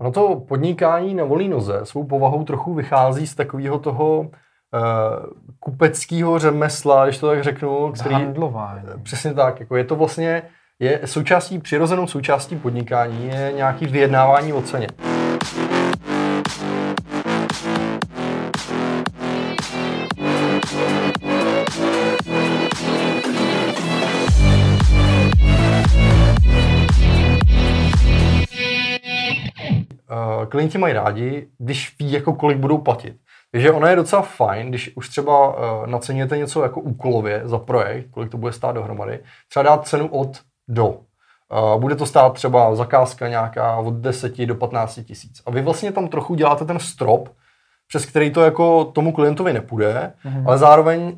Ono to podnikání na volné noze svou povahou trochu vychází z takového toho uh, kupeckého řemesla, když to tak řeknu. Který, Handlování. Přesně tak. Jako je to vlastně je součástí, přirozenou součástí podnikání je nějaký vyjednávání o ceně. Klienti mají rádi, když ví, jako kolik budou platit. Takže ono je docela fajn, když už třeba uh, naceníte něco jako úkolově za projekt, kolik to bude stát dohromady, třeba dát cenu od do. Uh, bude to stát třeba zakázka nějaká od 10 do 15 tisíc. A vy vlastně tam trochu děláte ten strop, přes který to jako tomu klientovi nepůjde, mm-hmm. ale zároveň uh,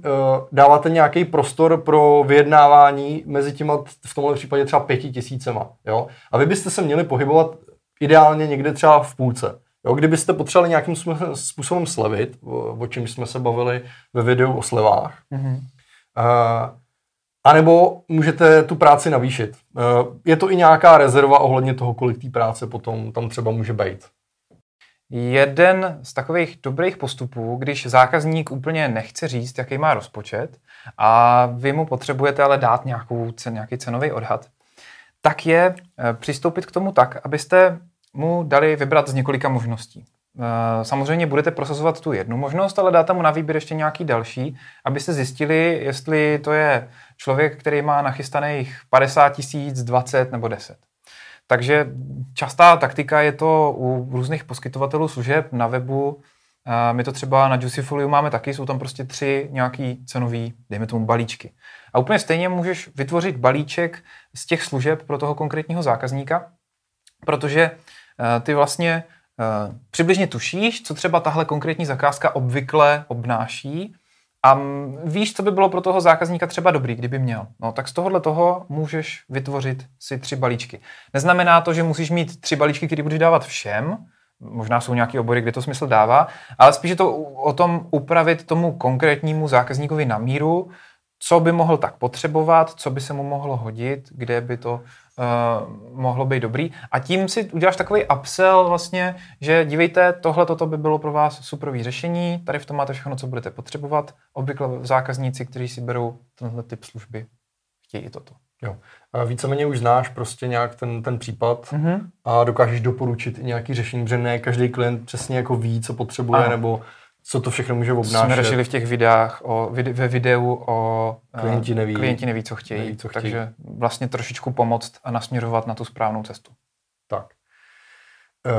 dáváte nějaký prostor pro vyjednávání mezi těma v tomhle případě třeba pěti tisícema. Jo? A vy byste se měli pohybovat ideálně někde třeba v půlce. Jo, kdybyste potřebovali nějakým způsobem slevit, o, o čem jsme se bavili ve videu o slevách, mm-hmm. uh, anebo můžete tu práci navýšit. Uh, je to i nějaká rezerva ohledně toho, kolik té práce potom tam třeba může být. Jeden z takových dobrých postupů, když zákazník úplně nechce říct, jaký má rozpočet a vy mu potřebujete ale dát nějakou, nějaký cenový odhad, tak je eh, přistoupit k tomu tak, abyste mu dali vybrat z několika možností. Eh, samozřejmě budete prosazovat tu jednu možnost, ale dáte mu na výběr ještě nějaký další, abyste zjistili, jestli to je člověk, který má nachystaných 50 tisíc, 20 nebo 10. Takže častá taktika je to u různých poskytovatelů služeb na webu. Eh, my to třeba na Juicyfoliu máme taky, jsou tam prostě tři nějaký cenový, dejme tomu balíčky. A úplně stejně můžeš vytvořit balíček z těch služeb pro toho konkrétního zákazníka, protože ty vlastně eh, přibližně tušíš, co třeba tahle konkrétní zakázka obvykle obnáší a víš, co by bylo pro toho zákazníka třeba dobrý, kdyby měl. No tak z tohohle toho můžeš vytvořit si tři balíčky. Neznamená to, že musíš mít tři balíčky, které budeš dávat všem, možná jsou nějaké obory, kde to smysl dává, ale spíš je to o tom upravit tomu konkrétnímu zákazníkovi na míru, co by mohl tak potřebovat, co by se mu mohlo hodit, kde by to uh, mohlo být dobrý. A tím si uděláš takový upsell vlastně, že dívejte, tohle toto by bylo pro vás superový řešení, tady v tom máte všechno, co budete potřebovat. Obvykle zákazníci, kteří si berou tenhle typ služby, chtějí i toto. Jo. A víceméně už znáš prostě nějak ten, ten případ mm-hmm. a dokážeš doporučit i nějaký řešení, protože ne každý klient přesně jako ví, co potřebuje, ano. nebo co to všechno může obnášet. Jsme řešili v těch videách o, ve videu o klienti neví, klienti neví co chtějí, neví, co chtějí. takže vlastně trošičku pomoct a nasměrovat na tu správnou cestu. Tak. E,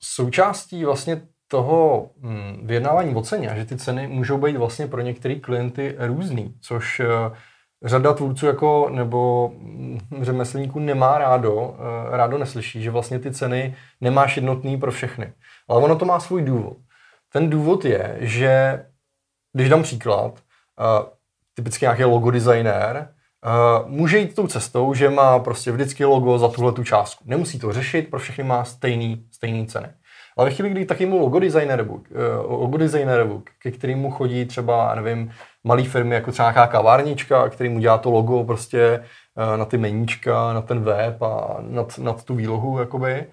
součástí vlastně toho hm, vyjednávání o ceně, že ty ceny můžou být vlastně pro některé klienty různý, což e, řada tvůrců jako, nebo hm, řemeslníků nemá rádo, rádo neslyší, že vlastně ty ceny nemáš jednotný pro všechny. Ale ono to má svůj důvod. Ten důvod je, že když dám příklad, uh, typicky nějaký logo designer, uh, může jít tou cestou, že má prostě vždycky logo za tuhle tu částku. Nemusí to řešit, pro všechny má stejný, stejný ceny. Ale ve chvíli, kdy takému logo designeru, uh, logo designeru, ke kterému chodí třeba, nevím, malé firmy, jako třeba nějaká kavárnička, který mu dělá to logo prostě na ty meníčka, na ten web a nad, nad tu výlohu, jakoby,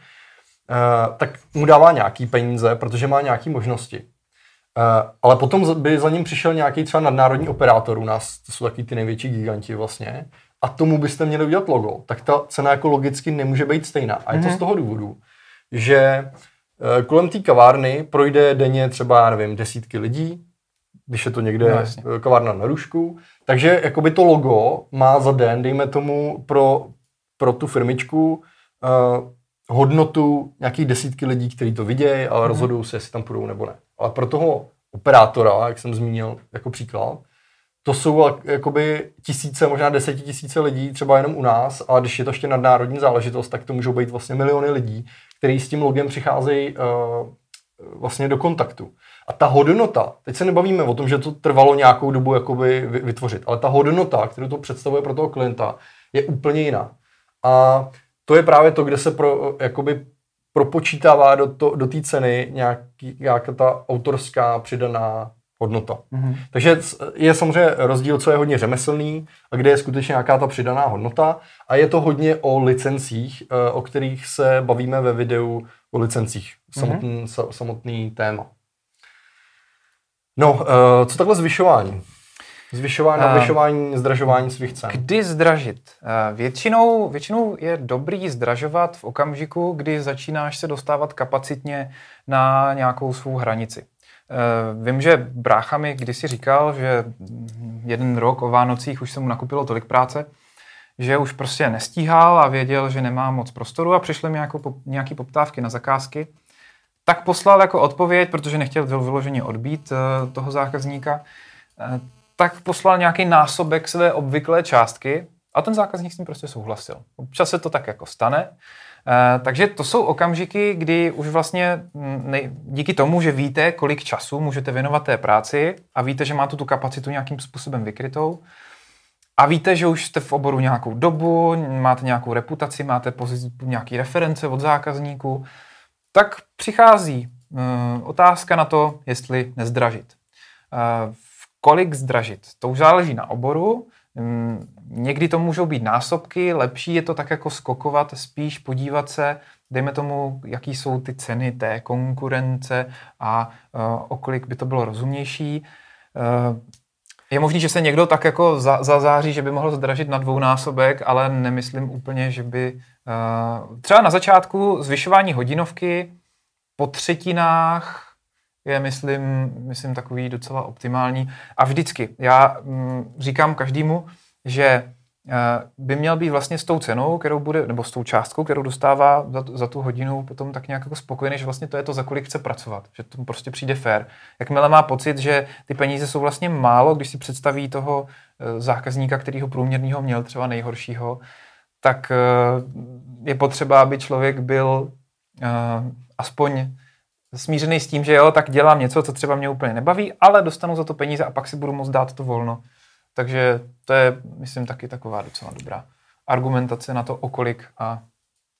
tak mu dává nějaký peníze, protože má nějaké možnosti. Uh, ale potom by za ním přišel nějaký třeba nadnárodní operátor u nás, to jsou taky ty největší giganti vlastně, a tomu byste měli udělat logo, tak ta cena jako logicky nemůže být stejná. A je to mm-hmm. z toho důvodu, že uh, kolem té kavárny projde denně třeba, já nevím, desítky lidí, když je to někde no, kavárna na rušku, takže jakoby to logo má za den, dejme tomu, pro, pro tu firmičku uh, hodnotu nějakých desítky lidí, kteří to vidějí a mhm. rozhodují se, jestli tam půjdou nebo ne. Ale pro toho operátora, jak jsem zmínil jako příklad, to jsou jakoby tisíce, možná desetitisíce lidí, třeba jenom u nás, a když je to ještě nadnárodní záležitost, tak to můžou být vlastně miliony lidí, kteří s tím logem přicházejí uh, vlastně do kontaktu. A ta hodnota, teď se nebavíme o tom, že to trvalo nějakou dobu jakoby vytvořit, ale ta hodnota, kterou to představuje pro toho klienta, je úplně jiná. A to je právě to, kde se pro, jakoby propočítává do, to, do té ceny nějaký, nějaká ta autorská přidaná hodnota. Mm-hmm. Takže je samozřejmě rozdíl, co je hodně řemeslný a kde je skutečně nějaká ta přidaná hodnota a je to hodně o licencích, eh, o kterých se bavíme ve videu o licencích. Samotný, mm-hmm. samotný téma. No, eh, co takhle zvyšování? Zvyšování, navyšování, zdražování svých cen. Kdy zdražit? Většinou, většinou je dobrý zdražovat v okamžiku, kdy začínáš se dostávat kapacitně na nějakou svou hranici. Vím, že brácha mi kdysi říkal, že jeden rok o Vánocích už se mu nakupilo tolik práce, že už prostě nestíhal a věděl, že nemá moc prostoru a přišly mi jako nějaký poptávky na zakázky. Tak poslal jako odpověď, protože nechtěl vyloženě odbít toho zákazníka, tak poslal nějaký násobek své obvyklé částky a ten zákazník s tím prostě souhlasil. Občas se to tak jako stane. E, takže to jsou okamžiky, kdy už vlastně mm, díky tomu, že víte, kolik času můžete věnovat té práci a víte, že máte tu kapacitu nějakým způsobem vykrytou a víte, že už jste v oboru nějakou dobu, máte nějakou reputaci, máte pozici, nějaký reference od zákazníků, tak přichází e, otázka na to, jestli nezdražit. E, kolik zdražit. To už záleží na oboru. Mm, někdy to můžou být násobky, lepší je to tak jako skokovat, spíš podívat se, dejme tomu, jaký jsou ty ceny té konkurence a uh, kolik by to bylo rozumnější. Uh, je možný, že se někdo tak jako za, zazáří, že by mohl zdražit na dvounásobek, ale nemyslím úplně, že by... Uh, třeba na začátku zvyšování hodinovky po třetinách je, myslím, myslím takový docela optimální. A vždycky, já mm, říkám každému, že eh, by měl být vlastně s tou cenou, kterou bude, nebo s tou částkou, kterou dostává za, za tu hodinu, potom tak nějak jako spokojený, že vlastně to je to, za kolik chce pracovat, že to prostě přijde fair. Jakmile má pocit, že ty peníze jsou vlastně málo, když si představí toho eh, zákazníka, kterýho průměrného měl třeba nejhoršího, tak eh, je potřeba, aby člověk byl aspoň smířený s tím, že jo, tak dělám něco, co třeba mě úplně nebaví, ale dostanu za to peníze a pak si budu moct dát to volno. Takže to je, myslím, taky taková docela dobrá argumentace na to, o kolik a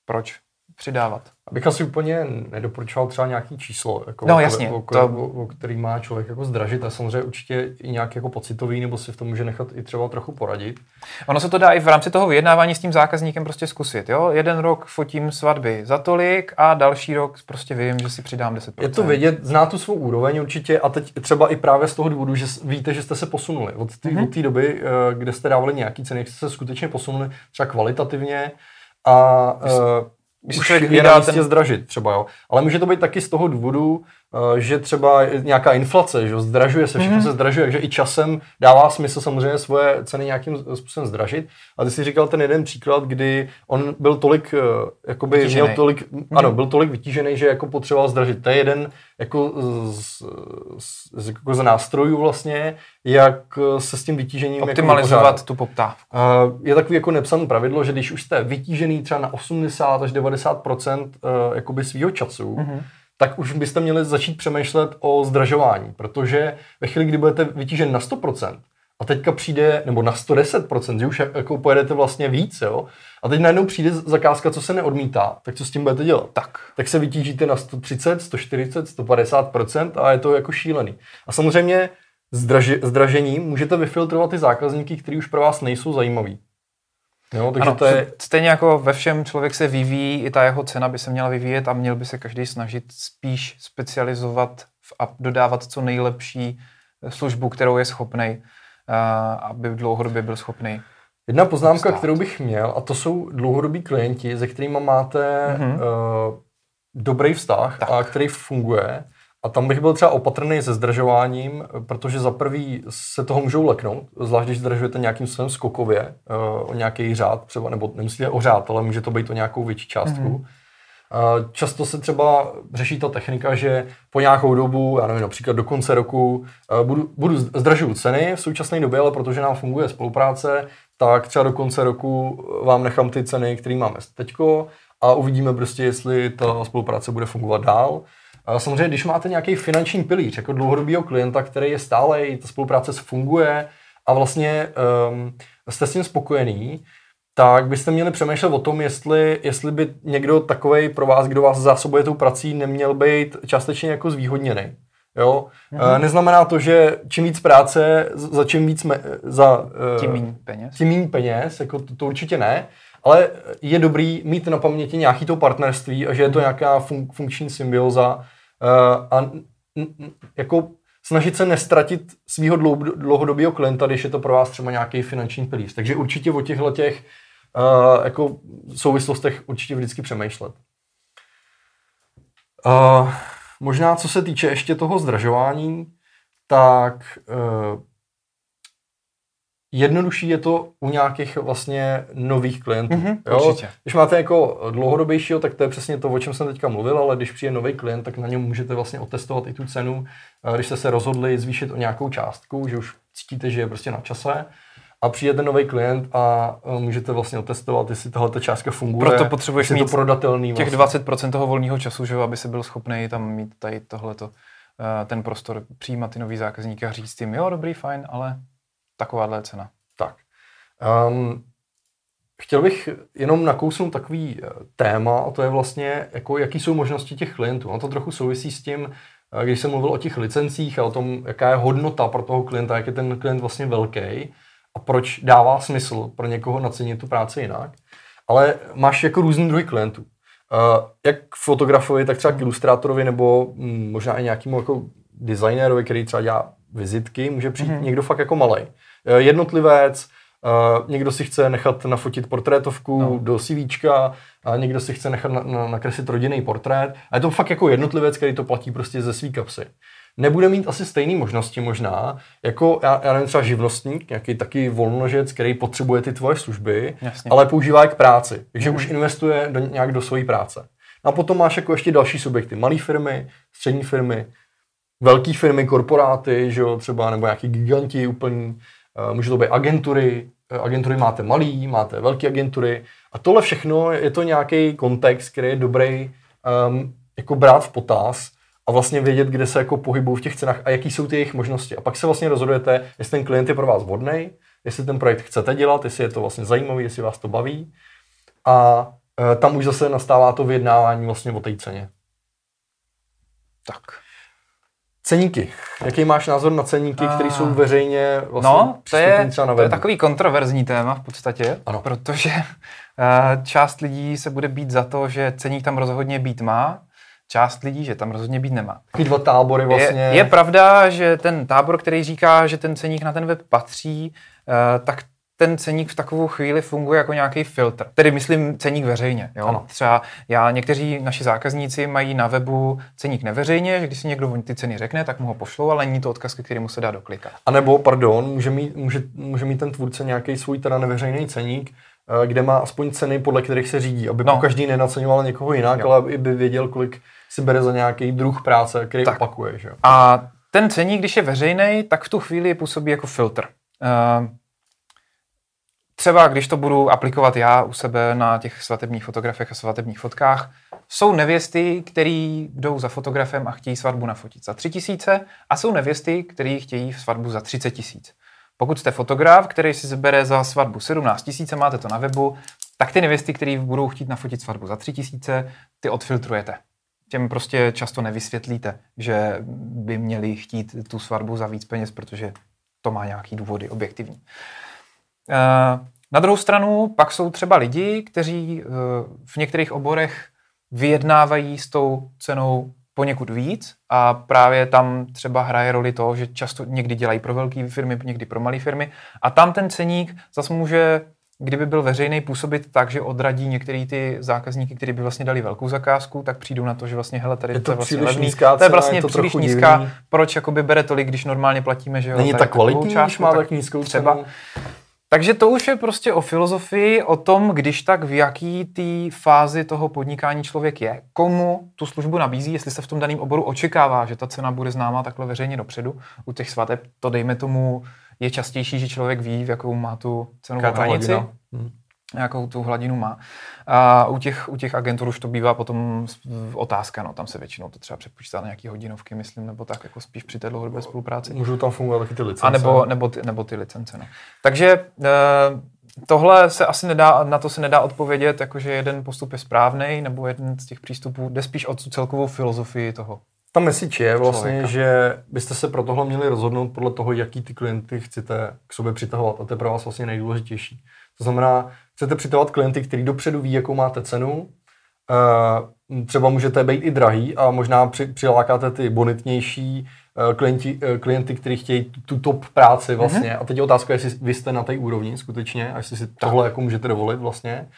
proč přidávat. Abych asi úplně nedoporučoval třeba nějaký číslo, jako no, jasně, o, to... o, o, který má člověk jako zdražit a samozřejmě určitě i nějak jako pocitový, nebo si v tom může nechat i třeba trochu poradit. Ono se to dá i v rámci toho vyjednávání s tím zákazníkem prostě zkusit. Jo? Jeden rok fotím svatby za tolik a další rok prostě vím, že si přidám 10%. Je to vědět, zná tu svou úroveň určitě a teď třeba i právě z toho důvodu, že víte, že jste se posunuli. Od té mm-hmm. doby, eh, kde jste dávali nějaký ceny, jste se skutečně posunuli třeba kvalitativně a uh, už člověk je na místě ten... zdražit třeba, jo. Ale může to být taky z toho důvodu, že třeba nějaká inflace, že zdražuje se, všechno mm-hmm. se zdražuje, takže i časem dává smysl samozřejmě svoje ceny nějakým způsobem zdražit. A ty jsi říkal ten jeden příklad, kdy on byl tolik, eh, jakoby vytížený. měl tolik, mm-hmm. ano, byl tolik vytížený, že jako potřeboval zdražit. To je jeden jako z, z, jako z nástrojů vlastně, jak se s tím vytížením jako optimalizovat jako tu poptávku. Je takový jako nepsané pravidlo, že když už jste vytížený třeba na 80 až 90 eh, jakoby svýho času, mm-hmm tak už byste měli začít přemýšlet o zdražování, protože ve chvíli, kdy budete vytížen na 100%, a teďka přijde, nebo na 110%, že už jako pojedete vlastně víc, jo, a teď najednou přijde zakázka, co se neodmítá, tak co s tím budete dělat? Tak. Tak se vytížíte na 130, 140, 150% a je to jako šílený. A samozřejmě zdraži, zdražením můžete vyfiltrovat ty zákazníky, kteří už pro vás nejsou zajímaví. Jo, takže ano, to je... Stejně jako ve všem člověk se vyvíjí, i ta jeho cena by se měla vyvíjet a měl by se každý snažit spíš specializovat a dodávat co nejlepší službu, kterou je schopný, aby v dlouhodobě byl schopný. Jedna poznámka, stát. kterou bych měl, a to jsou dlouhodobí klienti, se kterými máte mm-hmm. uh, dobrý vztah tak. a který funguje. A tam bych byl třeba opatrný se zdržováním, protože za prvý se toho můžou leknout, zvlášť když zdržujete nějakým svém skokově uh, o nějaký řád, třeba, nebo nemusíte o řád, ale může to být o nějakou větší částku. Mm-hmm. Často se třeba řeší ta technika, že po nějakou dobu, já nevím, například do konce roku, uh, budu, budu zdražovat ceny v současné době, ale protože nám funguje spolupráce, tak třeba do konce roku vám nechám ty ceny, které máme teďko a uvidíme prostě, jestli ta spolupráce bude fungovat dál. Samozřejmě, když máte nějaký finanční pilíř, jako dlouhodobého klienta, který je stále, ta spolupráce funguje a vlastně um, jste s tím spokojený, tak byste měli přemýšlet o tom, jestli, jestli by někdo takový pro vás, kdo vás zásobuje tou prací, neměl být částečně jako zvýhodněný. Jo? Mm-hmm. Neznamená to, že čím víc práce, za čím víc me, za, tím méně peněz. Tím méně peněz, jako to, to určitě ne, ale je dobrý mít na paměti nějaký to partnerství a že je to nějaká fun, funkční symbioza a n, n, jako snažit se nestratit svého dlouhodobého klienta, když je to pro vás třeba nějaký finanční pilíř. Takže určitě o těchto těch uh, jako souvislostech určitě vždycky přemýšlet. Uh, možná co se týče ještě toho zdražování, tak uh, jednodušší je to u nějakých vlastně nových klientů. Mm-hmm, jo? Určitě. Když máte jako dlouhodobějšího, tak to je přesně to, o čem jsem teďka mluvil, ale když přijde nový klient, tak na něm můžete vlastně otestovat i tu cenu, když jste se rozhodli zvýšit o nějakou částku, že už cítíte, že je prostě na čase, a přijde ten nový klient a můžete vlastně otestovat, jestli tahle částka funguje. Proto potřebuješ mít to prodatelný těch vlastně. 20% toho volného času, že, aby se byl schopný tam mít tady tohleto, eh, ten prostor, přijímat ty nový zákazníky a říct jim, jo, dobrý, fajn, ale takováhle cena. Tak. Um, chtěl bych jenom nakousnout takový eh, téma, a to je vlastně, jako, jaký jsou možnosti těch klientů. No to trochu souvisí s tím, eh, když jsem mluvil o těch licencích a o tom, jaká je hodnota pro toho klienta, jak je ten klient vlastně velký a proč dává smysl pro někoho nacenit tu práci jinak. Ale máš jako různý druhy klientů. Uh, jak fotografovi, tak třeba k ilustrátorovi nebo hm, možná i nějakému jako designérovi, který třeba dělá vizitky, může přijít mm-hmm. někdo fakt jako malý. Uh, jednotlivec, uh, někdo si chce nechat nafotit portrétovku no. do CVčka, a někdo si chce nechat na, na, nakreslit rodinný portrét. A je to fakt jako jednotlivec, který to platí prostě ze svý kapsy nebude mít asi stejné možnosti možná, jako já, já nevím, třeba živnostník, nějaký taky volnožec, který potřebuje ty tvoje služby, Jasně. ale používá je k práci, takže mm. už investuje do, nějak do své práce. A potom máš jako ještě další subjekty, malé firmy, střední firmy, velké firmy, korporáty, že jo, třeba, nebo nějaký giganti úplný, uh, může to být agentury, uh, agentury máte malý, máte velké agentury a tohle všechno je to nějaký kontext, který je dobrý um, jako brát v potaz, a vlastně vědět, kde se jako pohybují v těch cenách a jaký jsou ty jejich možnosti. A pak se vlastně rozhodujete, jestli ten klient je pro vás vhodný, jestli ten projekt chcete dělat, jestli je to vlastně zajímavý, jestli vás to baví. A e, tam už zase nastává to vyjednávání vlastně o té ceně. Tak. Ceníky. Jaký máš názor na ceníky, které jsou veřejně vlastně no, to je, na to je takový kontroverzní téma v podstatě, ano. protože uh, část lidí se bude být za to, že ceník tam rozhodně být má, část lidí, že tam rozhodně být nemá. Ty dva tábory vlastně. Je, je pravda, že ten tábor, který říká, že ten ceník na ten web patří, uh, tak ten ceník v takovou chvíli funguje jako nějaký filtr. Tedy myslím ceník veřejně. Jo? Ano. Třeba já, někteří naši zákazníci mají na webu ceník neveřejně, že když si někdo ty ceny řekne, tak mu ho pošlou, ale není to odkaz, ke kterému se dá doklikat. A nebo, pardon, může mít, může, může mít ten tvůrce nějaký svůj teda neveřejný ceník, eh, kde má aspoň ceny, podle kterých se řídí, aby no. každý nenaceňoval někoho jinak, jo. ale aby by věděl, kolik si bere za nějaký druh práce, který tak. opakuje. Že? A ten ceník, když je veřejný, tak v tu chvíli působí jako filtr. Uh, třeba když to budu aplikovat já u sebe na těch svatebních fotografiech a svatebních fotkách, jsou nevěsty, které jdou za fotografem a chtějí svatbu nafotit za 3 tisíce a jsou nevěsty, které chtějí svatbu za 30 tisíc. Pokud jste fotograf, který si zbere za svatbu 17 tisíc, máte to na webu, tak ty nevěsty, které budou chtít nafotit svatbu za 3 tisíce, ty odfiltrujete těm prostě často nevysvětlíte, že by měli chtít tu svatbu za víc peněz, protože to má nějaký důvody objektivní. Eh, na druhou stranu pak jsou třeba lidi, kteří eh, v některých oborech vyjednávají s tou cenou poněkud víc a právě tam třeba hraje roli to, že často někdy dělají pro velké firmy, někdy pro malé firmy a tam ten ceník zase může kdyby byl veřejný působit tak, že odradí některé ty zákazníky, kteří by vlastně dali velkou zakázku, tak přijdou na to, že vlastně hele, tady je to, je vlastně levný. Nízká to je vlastně je to příliš nízká. Divný. Proč jakoby bere tolik, když normálně platíme, že jo? Není tak kvalitní, když má tak nízkou třeba. Cenu. Takže to už je prostě o filozofii, o tom, když tak v jaký té fázi toho podnikání člověk je, komu tu službu nabízí, jestli se v tom daném oboru očekává, že ta cena bude známa takhle veřejně dopředu. U těch svateb to dejme tomu je častější, že člověk ví, v jakou má tu cenovou hranici. Hmm. Jakou tu hladinu má. A u těch, u těch agentur už to bývá potom otázka, no tam se většinou to třeba přepočítá na nějaký hodinovky, myslím, nebo tak jako spíš při té dlouhodobé spolupráci. Můžou tam fungovat taky ty licence. A nebo, nebo, ty, nebo ty licence, no. Takže e, tohle se asi nedá, na to se nedá odpovědět, jakože jeden postup je správný, nebo jeden z těch přístupů jde spíš o tu celkovou filozofii toho ta message je vlastně, člověka. že byste se pro tohle měli rozhodnout podle toho, jaký ty klienty chcete k sobě přitahovat. A to je pro vás vlastně nejdůležitější. To znamená, chcete přitahovat klienty, který dopředu ví, jakou máte cenu. Eh, třeba můžete být i drahý a možná při, přilákáte ty bonitnější eh, klienti, eh, klienty, kteří chtějí tu, tu top práci vlastně. Mm-hmm. A teď je otázka, jestli vy jste na té úrovni skutečně a jestli si tohle jako můžete dovolit vlastně.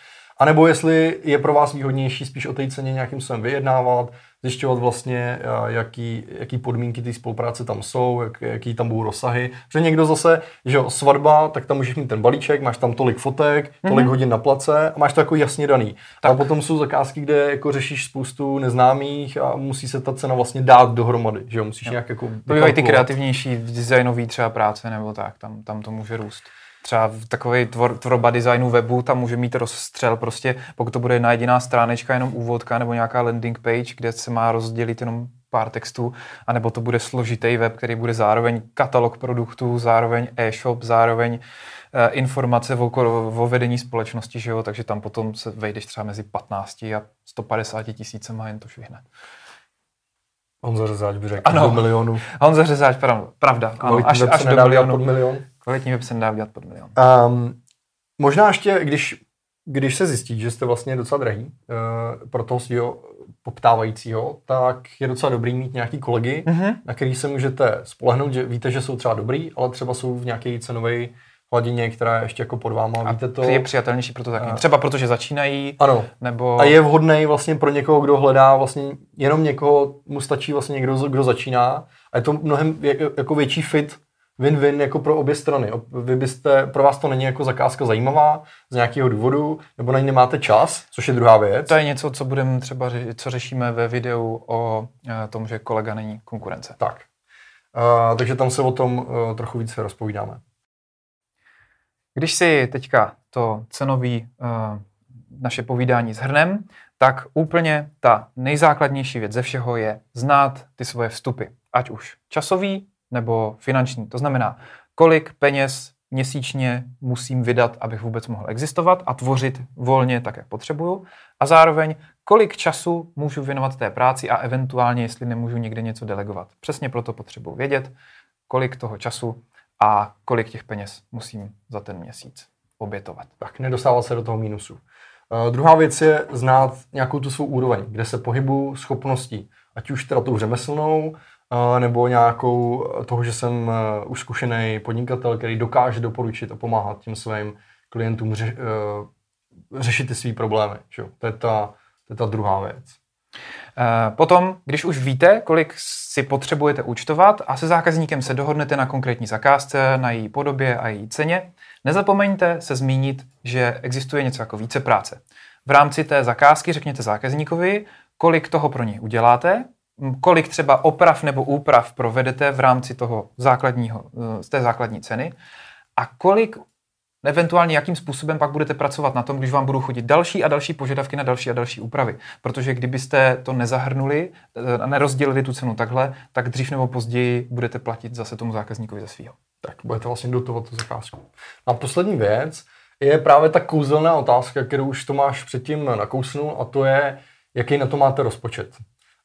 A nebo jestli je pro vás výhodnější spíš o té ceně nějakým způsobem vyjednávat, zjišťovat vlastně, a, jaký, jaký podmínky té spolupráce tam jsou, jak, jaký tam budou rozsahy. Protože někdo zase, že jo, svatba, tak tam můžeš mít ten balíček, máš tam tolik fotek, tolik mm-hmm. hodin na place a máš to jako jasně daný. Tak. A potom jsou zakázky, kde jako řešíš spoustu neznámých a musí se ta cena vlastně dát dohromady, že jo, musíš jo. nějak jako... To bývají ty kreativnější designový třeba práce nebo tak, tam, tam to může růst. Třeba takový tvor, tvorba designu webu, tam může mít rozstřel prostě, pokud to bude jedna jediná stránečka, jenom úvodka nebo nějaká landing page, kde se má rozdělit jenom pár textů, anebo to bude složitý web, který bude zároveň katalog produktů, zároveň e-shop, zároveň eh, informace o, o vedení společnosti, že jo? takže tam potom se vejdeš třeba mezi 15 a 150 tisícema, jen to švihne. Honza Řezáč by řekl Ano. do milionu. Honza Řezáč, pravda, pravda ano, až, až do milionu. pod milion. Kvalitní web se nedá udělat pod milion. Um, možná ještě, když, když se zjistí, že jste vlastně docela drahý uh, pro toho svého poptávajícího, tak je docela dobrý mít nějaký kolegy, Mhm. na který se můžete spolehnout, že víte, že jsou třeba dobrý, ale třeba jsou v nějaké cenové hladině, která je ještě jako pod váma. A víte to? je přijatelnější pro to taky. A- Třeba protože začínají, Ano. nebo... A je vhodný vlastně pro někoho, kdo hledá vlastně jenom někoho, mu stačí vlastně někdo, kdo začíná a je to mnohem jako větší fit win-win jako pro obě strany. Vy byste, pro vás to není jako zakázka zajímavá z nějakého důvodu, nebo na ní nemáte čas, což je druhá věc. To je něco, co budeme třeba, ře- co řešíme ve videu o eh, tom, že kolega není konkurence. Tak. Uh, takže tam se o tom uh, trochu více rozpovídáme. Když si teďka to cenový uh, naše povídání zhrnem, tak úplně ta nejzákladnější věc ze všeho je znát ty svoje vstupy. Ať už časový nebo finanční. To znamená, kolik peněz měsíčně musím vydat, abych vůbec mohl existovat a tvořit volně tak, jak potřebuju. A zároveň, kolik času můžu věnovat té práci a eventuálně, jestli nemůžu někde něco delegovat. Přesně proto potřebuji vědět, kolik toho času a kolik těch peněz musím za ten měsíc obětovat. Tak, nedostávat se do toho mínusu. Uh, druhá věc je znát nějakou tu svou úroveň, kde se pohybu schopností, ať už teda tou řemeslnou, nebo nějakou toho, že jsem uh, už zkušený podnikatel, který dokáže doporučit a pomáhat těm svým klientům ře, uh, řešit ty své problémy. Jo? To, je ta, to je ta druhá věc. Eh, Potom, když už víte, kolik si potřebujete účtovat a se zákazníkem se dohodnete na konkrétní zakázce, na její podobě a její ceně, nezapomeňte se zmínit, že existuje něco jako více práce. V rámci té zakázky řekněte zákazníkovi, kolik toho pro něj uděláte, kolik třeba oprav nebo úprav provedete v rámci toho základního, eh, z té základní ceny a kolik eventuálně jakým způsobem pak budete pracovat na tom, když vám budou chodit další a další požadavky na další a další úpravy. Protože kdybyste to nezahrnuli eh, a nerozdělili tu cenu takhle, tak dřív nebo později budete platit zase tomu zákazníkovi ze svého. Tak budete vlastně dotovat tu zakázku. A poslední věc je právě ta kouzelná otázka, kterou už Tomáš předtím nakousnul, a to je, jaký na to máte rozpočet.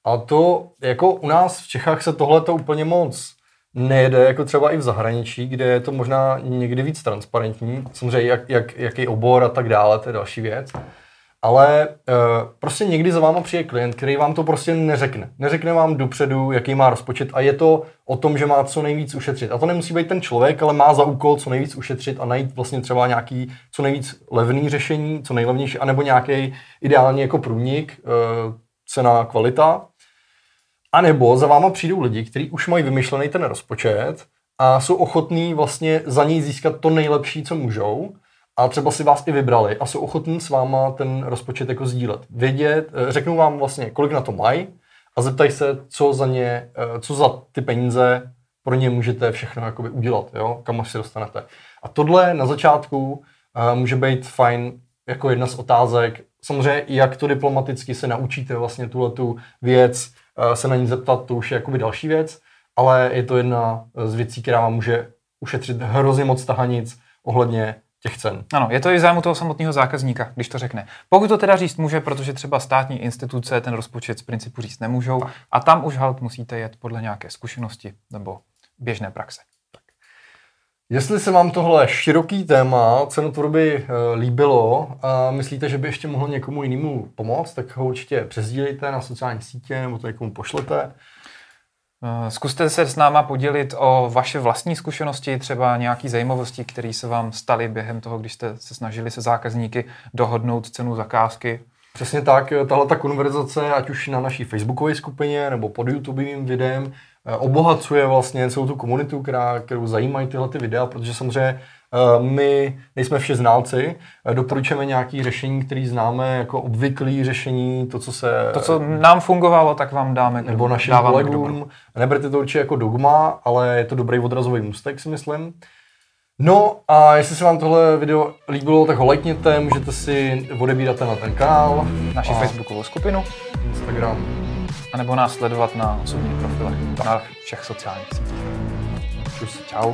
A to, jako u nás v Čechách se tohle to úplně moc nejede, jako třeba i v zahraničí, kde je to možná někdy víc transparentní, samozřejmě jak, jak, jaký obor a tak dále, to je další věc. Ale e, prostě někdy za váma přijde klient, který vám to prostě neřekne. Neřekne vám dopředu, jaký má rozpočet a je to o tom, že má co nejvíc ušetřit. A to nemusí být ten člověk, ale má za úkol co nejvíc ušetřit a najít vlastně třeba nějaký co nejvíc levný řešení, co nejlevnější, anebo nějaký ideálně jako průnik, e, cena, kvalita. A nebo za váma přijdou lidi, kteří už mají vymyšlený ten rozpočet a jsou ochotní vlastně za něj získat to nejlepší, co můžou a třeba si vás i vybrali a jsou ochotní s váma ten rozpočet jako sdílet. Vědět, eh, řeknou vám vlastně, kolik na to mají a zeptají se, co za ně, eh, co za ty peníze pro ně můžete všechno jakoby udělat, jo? kam až se dostanete. A tohle na začátku eh, může být fajn jako jedna z otázek. Samozřejmě, jak to diplomaticky se naučíte vlastně tuhle tu věc, se na ní zeptat, to už je jakoby další věc, ale je to jedna z věcí, která vám může ušetřit hrozně moc tahanic ohledně těch cen. Ano, je to i zájmu toho samotného zákazníka, když to řekne. Pokud to teda říct může, protože třeba státní instituce ten rozpočet z principu říct nemůžou a tam už halt musíte jet podle nějaké zkušenosti nebo běžné praxe. Jestli se vám tohle široký téma cenotvorby eh, líbilo a myslíte, že by ještě mohlo někomu jinému pomoct, tak ho určitě přezdílejte na sociální sítě nebo to někomu pošlete. Eh, zkuste se s náma podělit o vaše vlastní zkušenosti, třeba nějaké zajímavosti, které se vám staly během toho, když jste se snažili se zákazníky dohodnout cenu zakázky. Přesně tak, tahle ta konverzace, ať už na naší facebookové skupině nebo pod YouTubeovým videem, eh, obohacuje vlastně celou tu komunitu, která, kterou zajímají tyhle ty videa, protože samozřejmě eh, my nejsme vše znalci, doporučujeme nějaké řešení, které známe jako obvyklý řešení, to, co se... To, co nám fungovalo, tak vám dáme. Nebo našim kolegům. Neberte to určitě jako dogma, ale je to dobrý odrazový můstek, si myslím. No a jestli se vám tohle video líbilo, tak ho lajkněte, můžete si odebírat na ten kanál. Naši a Facebookovou skupinu. Instagram. A nebo nás sledovat na osobních profilech na všech sociálních sítích. Čus. Čau.